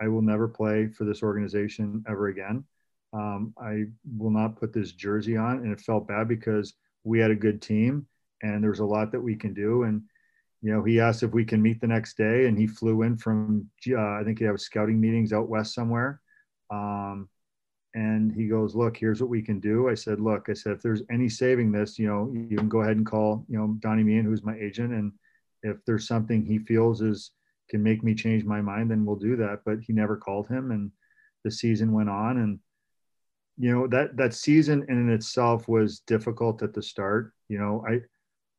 I will never play for this organization ever again. Um, I will not put this jersey on. And it felt bad because we had a good team and there's a lot that we can do. And, you know, he asked if we can meet the next day and he flew in from, uh, I think he had scouting meetings out west somewhere. Um, and he goes, look, here's what we can do. I said, look, I said, if there's any saving this, you know, you can go ahead and call, you know, Donnie Meehan, who's my agent, and if there's something he feels is can make me change my mind, then we'll do that. But he never called him, and the season went on, and you know that that season in itself was difficult at the start. You know, I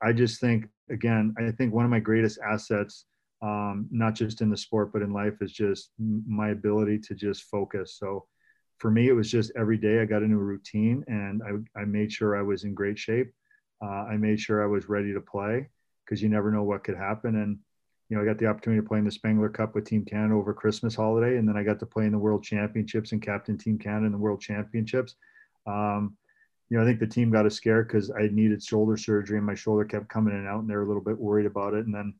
I just think again, I think one of my greatest assets, um, not just in the sport but in life, is just my ability to just focus. So for me, it was just every day I got a routine and I, I made sure I was in great shape. Uh, I made sure I was ready to play because you never know what could happen. And you know, I got the opportunity to play in the Spengler Cup with Team Canada over Christmas holiday, and then I got to play in the World Championships and captain Team Canada in the World Championships. Um, you know, I think the team got a scare because I needed shoulder surgery and my shoulder kept coming in and out, and they were a little bit worried about it. And then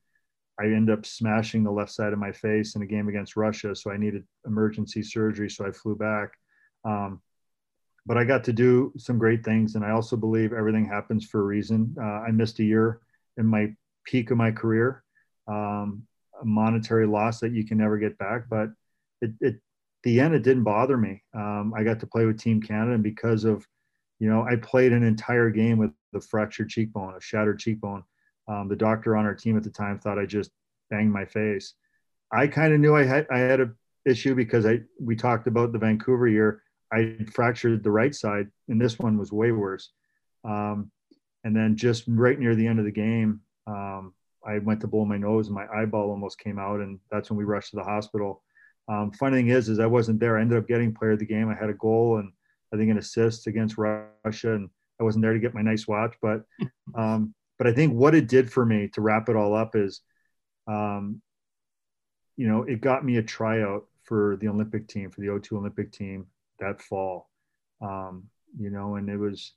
I ended up smashing the left side of my face in a game against Russia, so I needed emergency surgery. So I flew back. Um, but I got to do some great things, and I also believe everything happens for a reason. Uh, I missed a year in my peak of my career, um, a monetary loss that you can never get back. But it, it the end, it didn't bother me. Um, I got to play with Team Canada, and because of, you know, I played an entire game with a fractured cheekbone, a shattered cheekbone. Um, the doctor on our team at the time thought I just banged my face. I kind of knew I had I had a issue because I we talked about the Vancouver year. I fractured the right side, and this one was way worse. Um, and then just right near the end of the game, um, I went to blow my nose, and my eyeball almost came out, and that's when we rushed to the hospital. Um, funny thing is, is I wasn't there. I ended up getting player of the game. I had a goal and I think an assist against Russia, and I wasn't there to get my nice watch. But <laughs> um, but I think what it did for me to wrap it all up is, um, you know, it got me a tryout for the Olympic team for the O2 Olympic team that fall. Um, you know, and it was,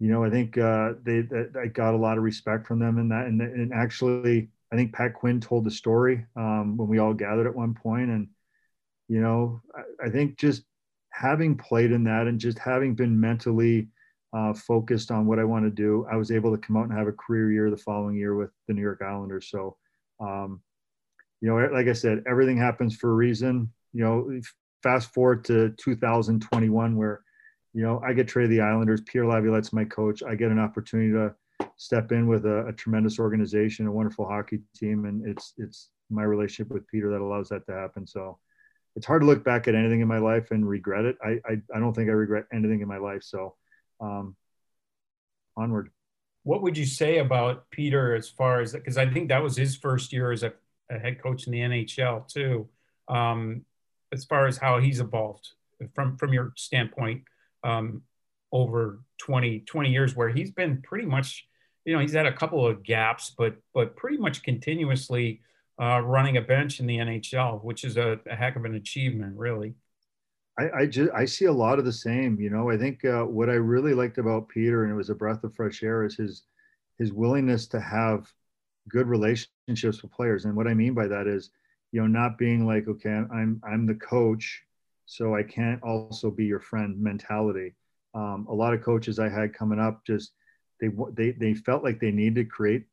you know, I think uh, they, I got a lot of respect from them in that, and, and actually, I think Pat Quinn told the story um, when we all gathered at one point. point, and you know, I, I, think just having played in that and just having been mentally uh, focused on what I want to do, I was able to come out and have a career year the following year with the New York Islanders. So, um, you know, like I said, everything happens for a reason. You know, fast forward to 2021, where, you know, I get traded the Islanders. Peter Laviolette's my coach. I get an opportunity to step in with a, a tremendous organization, a wonderful hockey team, and it's it's my relationship with Peter that allows that to happen. So, it's hard to look back at anything in my life and regret it. I, I, I don't think I regret anything in my life. So um, onward. What would you say about Peter as far as, because I think that was his first year as a, a head coach in the NHL too, um, as far as how he's evolved from, from your standpoint um, over 20, 20 years where he's been pretty much, you know, he's had a couple of gaps, but, but pretty much continuously uh, running a bench in the NHL, which is a, a heck of an achievement, really. I, I, just I see a lot of the same. You know, I think uh, what I really liked about Peter, and it was a breath of fresh air, is his his willingness to have good relationships with players. And what I mean by that is, you know, not being like, okay, I'm I'm the coach, so I can't also be your friend mentality. Um, a lot of coaches I had coming up just they they they felt like they needed to create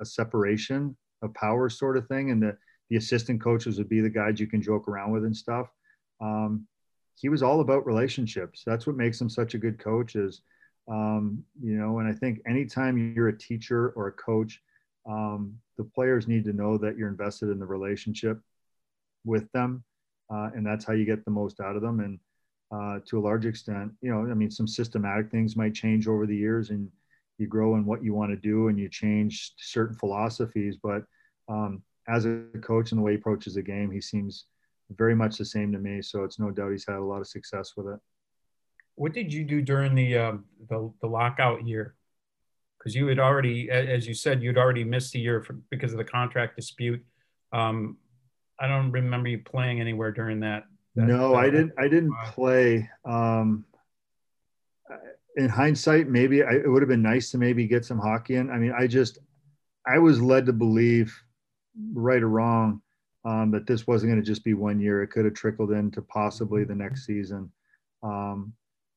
a separation a power sort of thing, and the the assistant coaches would be the guys you can joke around with and stuff. Um, he was all about relationships. That's what makes him such a good coach. Is um, you know, and I think anytime you're a teacher or a coach, um, the players need to know that you're invested in the relationship with them, uh, and that's how you get the most out of them. And uh, to a large extent, you know, I mean, some systematic things might change over the years, and you grow in what you want to do and you change certain philosophies. But um, as a coach and the way he approaches the game, he seems very much the same to me. So it's no doubt he's had a lot of success with it. What did you do during the uh, the, the lockout year? Because you had already, as you said, you'd already missed a year for, because of the contract dispute. Um, I don't remember you playing anywhere during that. that no, I didn't. I didn't play. Um, in hindsight, maybe I, it would have been nice to maybe get some hockey in. I mean, I just, I was led to believe, right or wrong, um, that this wasn't going to just be one year. It could have trickled into possibly the next season. Um,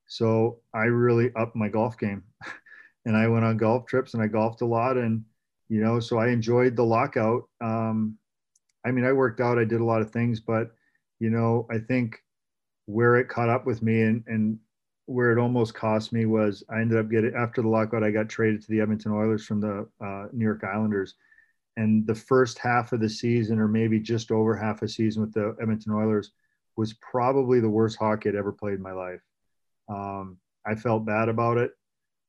so I really upped my golf game, <laughs> and I went on golf trips and I golfed a lot, and you know, so I enjoyed the lockout. Um, I mean, I worked out, I did a lot of things, but you know, I think where it caught up with me and and where it almost cost me was I ended up getting after the lockout, I got traded to the Edmonton Oilers from the uh, New York Islanders. And the first half of the season, or maybe just over half a season with the Edmonton Oilers, was probably the worst hockey I'd ever played in my life. Um, I felt bad about it.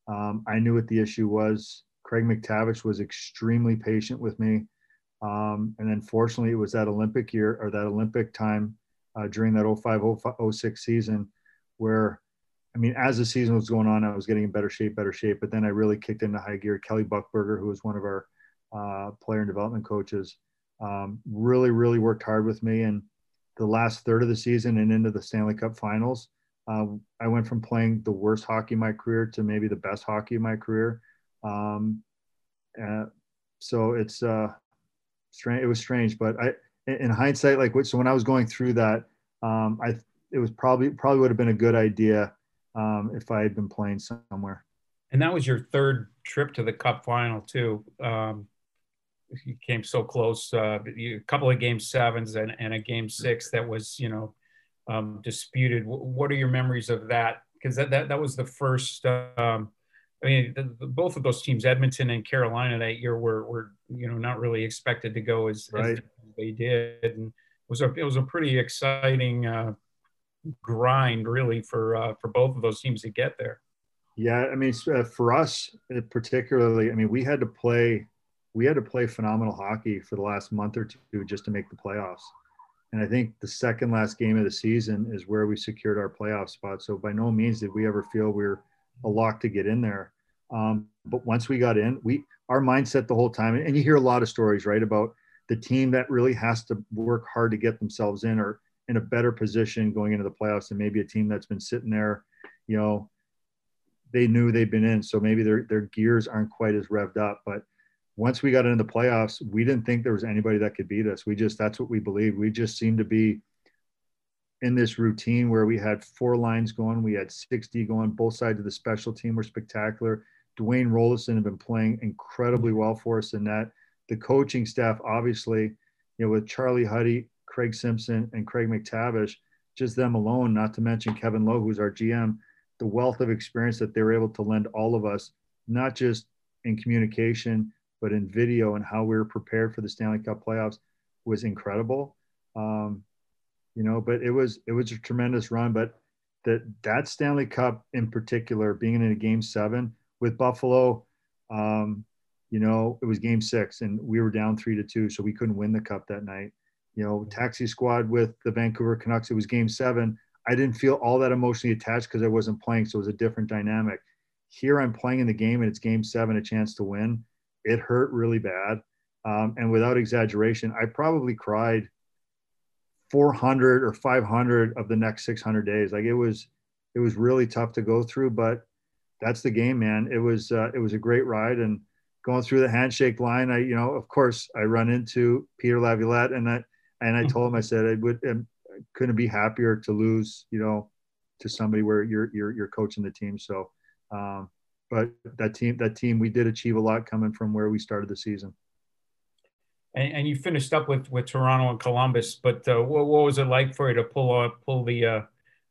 Um, I knew what the issue was. Craig MacTavish was extremely patient with me. Um, and then fortunately, it was that Olympic year or that Olympic time uh, during that 05 06 season where I mean, as the season was going on, I was getting in better shape, better shape. But then I really kicked into high gear. Kelly Buchberger, who was one of our uh, player and development coaches, um, really, really worked hard with me. And the last third of the season and into the Stanley Cup finals, uh, I went from playing the worst hockey of my career to maybe the best hockey of my career. Um, uh, so it's uh, strange. It was strange, but I, in hindsight, like so when I was going through that, um, I it was probably probably would have been a good idea um, if I had been playing somewhere. And that was your third trip to the Cup final too. Um, you came so close. Uh, a couple of game sevens and, and a game six that was you know um, disputed. What are your memories of that? Because that, that that was the first. Um, I mean, the, the, both of those teams, Edmonton and Carolina, that year were were you know not really expected to go as, right. as they did, and it was a it was a pretty exciting uh, grind, really, for uh, for both of those teams to get there. Yeah, I mean, uh, for us particularly, I mean, we had to play we had to play phenomenal hockey for the last month or two just to make the playoffs. And I think the second last game of the season is where we secured our playoff spot. So by no means did we ever feel we were a lock to get in there. Um, but once we got in, we our mindset the whole time, and you hear a lot of stories, right, about the team that really has to work hard to get themselves in or in a better position going into the playoffs and maybe a team that's been sitting there, you know, they knew they'd been in, so maybe their their gears aren't quite as revved up. But once we got into the playoffs, we didn't think there was anybody that could beat us. We just that's what we believed. We just seemed to be in this routine where we had four lines going, we had 60 going, both sides of the special team were spectacular. Dwayne Roloson have been playing incredibly well for us in that. The coaching staff, obviously, you know, with Charlie Huddy, Craig Simpson, and Craig MacTavish, just them alone, not to mention Kevin Lowe, who's our GM, the wealth of experience that they were able to lend all of us, not just in communication, but in video and how we were prepared for the Stanley Cup playoffs was incredible. Um, you know, but it was it was a tremendous run. But that that Stanley Cup in particular, being in a game seven with Buffalo, um, you know, it was game six and we were down three to two, so we couldn't win the cup that night. You know, taxi squad with the Vancouver Canucks, it was game seven. I didn't feel all that emotionally attached because I wasn't playing, so it was a different dynamic. Here I'm playing in the game and it's game seven, a chance to win. It hurt really bad. Um, and without exaggeration, I probably cried 400 or 500 of the next 600 days. Like it was, it was really tough to go through, but that's the game, man. It was, uh, it was a great ride and going through the handshake line. I, you know, of course I run into Peter Laviolette and I, and I told him, I said, I would, um, couldn't be happier to lose, you know, to somebody where you're you're you're coaching the team. So, um, but that team that team we did achieve a lot coming from where we started the season. And, and you finished up with with Toronto and Columbus, but uh, what, what was it like for you to pull uh, pull the uh,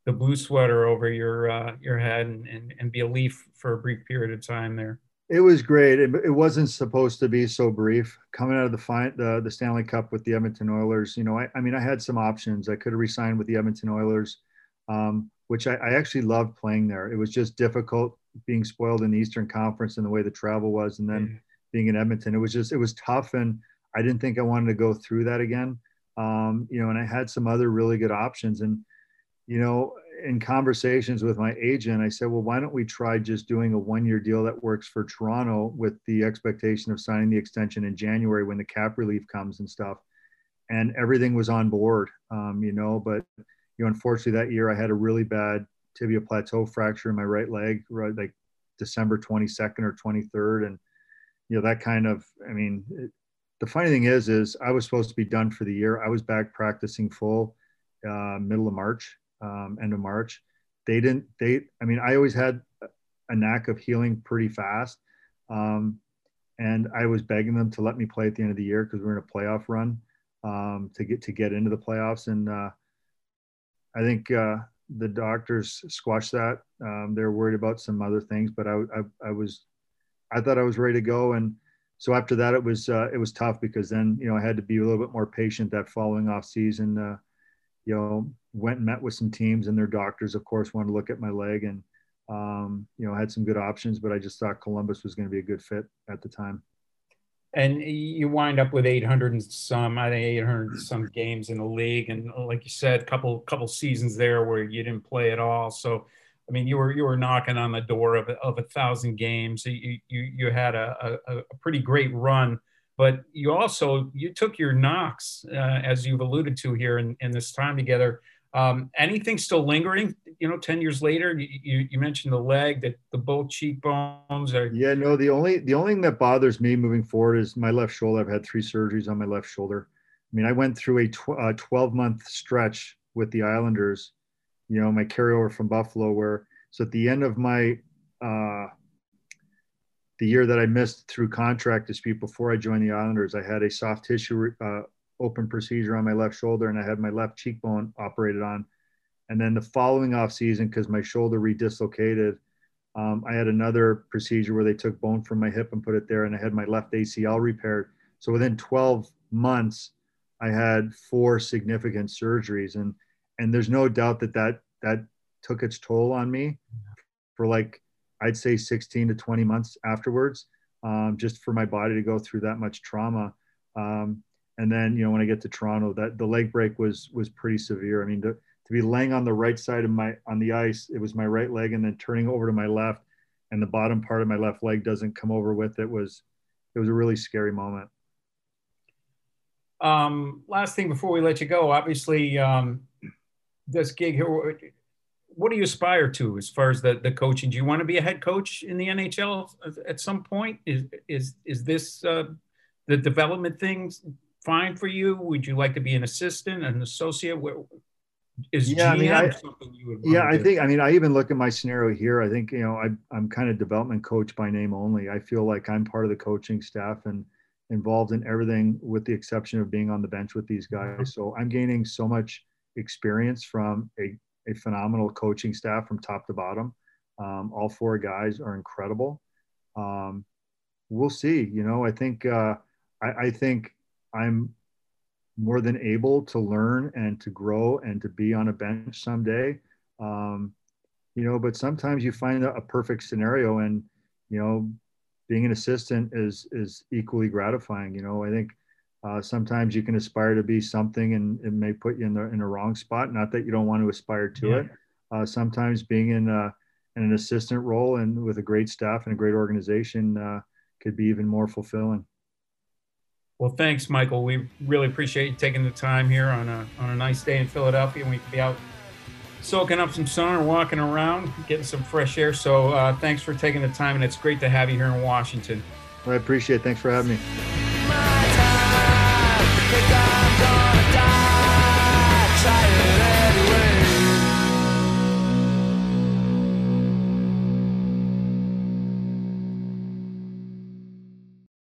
the blue sweater over your uh, your head and, and, and be a Leaf for a brief period of time there? It was great. It, it, wasn't supposed to be so brief. Coming out of the, fi- the the Stanley Cup with the Edmonton Oilers, you know, I, I mean, I had some options. I could have resigned with the Edmonton Oilers, um, which I, I, actually loved playing there. It was just difficult being spoiled in the Eastern Conference and the way the travel was, and then being in Edmonton. It was just it was tough, and I didn't think I wanted to go through that again. Um, you know, and I had some other really good options, and you know, in conversations with my agent, I said, well, why don't we try just doing a one year deal that works for Toronto with the expectation of signing the extension in January when the cap relief comes and stuff. And everything was on board, um, you know, but, you know, unfortunately that year I had a really bad tibia plateau fracture in my right leg, right, like December 22nd or 23rd. And, you know, that kind of, I mean, it, the funny thing is, is I was supposed to be done for the year. I was back practicing full uh, middle of March um, end of March. They didn't. They. I mean, I always had a knack of healing pretty fast, um, and I was begging them to let me play at the end of the year because we are in a playoff run um, to get to get into the playoffs. And uh, I think uh, the doctors squashed that. Um, they're worried about some other things, but I, I, I was, I thought I was ready to go. And so after that, it was uh, it was tough because then you know I had to be a little bit more patient that following off season. Uh, you know, went and met with some teams and their doctors, of course, wanted to look at my leg and, um, you know, had some good options, but I just thought Columbus was going to be a good fit at the time. And you wind up with 800 and some, I think 800 some games in the league. And like you said, couple, couple seasons there where you didn't play at all. So, I mean, you were, you were knocking on the door of, of a thousand games. You, you, you had a, a, a pretty great run but you also you took your knocks, uh, as you've alluded to here in, in this time together. Um, anything still lingering? You know, ten years later, you, you mentioned the leg, that the both cheekbones are. Yeah, no. The only the only thing that bothers me moving forward is my left shoulder. I've had three surgeries on my left shoulder. I mean, I went through a uh, 12 month stretch with the Islanders. You know, my carryover from Buffalo, where so at the end of my uh, the year that I missed through contract dispute before I joined the Islanders, I had a soft tissue uh, open procedure on my left shoulder and I had my left cheekbone operated on. And then the following off season, because my shoulder redislocated, um, I had another procedure where they took bone from my hip and put it there, and I had my left ACL repaired. So within 12 months, I had four significant surgeries, and and there's no doubt that that that took its toll on me for like I'd say 16 to 20 months afterwards, um, just for my body to go through that much trauma. Um, and then, you know, when I get to Toronto, that the leg break was was pretty severe. I mean, to, to be laying on the right side of my on the ice, it was my right leg, and then turning over to my left, and the bottom part of my left leg doesn't come over with it was it was a really scary moment. Um, last thing before we let you go, obviously, um, this gig here what do you aspire to as far as the, the coaching? Do you want to be a head coach in the NHL at some point? Is is is this uh, the development things fine for you? Would you like to be an assistant, an associate? Is yeah, GM I mean, I, something you would? Yeah, I think. I mean, I even look at my scenario here. I think you know, I, I'm kind of development coach by name only. I feel like I'm part of the coaching staff and involved in everything, with the exception of being on the bench with these guys. So I'm gaining so much experience from a a phenomenal coaching staff from top to bottom. Um, all four guys are incredible. Um, we'll see. You know, I think uh, I, I, think I'm more than able to learn and to grow and to be on a bench someday. Um, you know, but sometimes you find a, a perfect scenario, and you know, being an assistant is is equally gratifying. You know, I think uh, sometimes you can aspire to be something and it may put you in the in a wrong spot. Not that you don't want to aspire to yeah. it. Uh, sometimes being in, a, in an assistant role and with a great staff and a great organization uh, could be even more fulfilling. Well, thanks, Michael. We really appreciate you taking the time here on a, on a nice day in Philadelphia, and we can be out soaking up some sun or walking around, getting some fresh air. So uh, thanks for taking the time, and it's great to have you here in Washington. I appreciate it. Thanks for having me.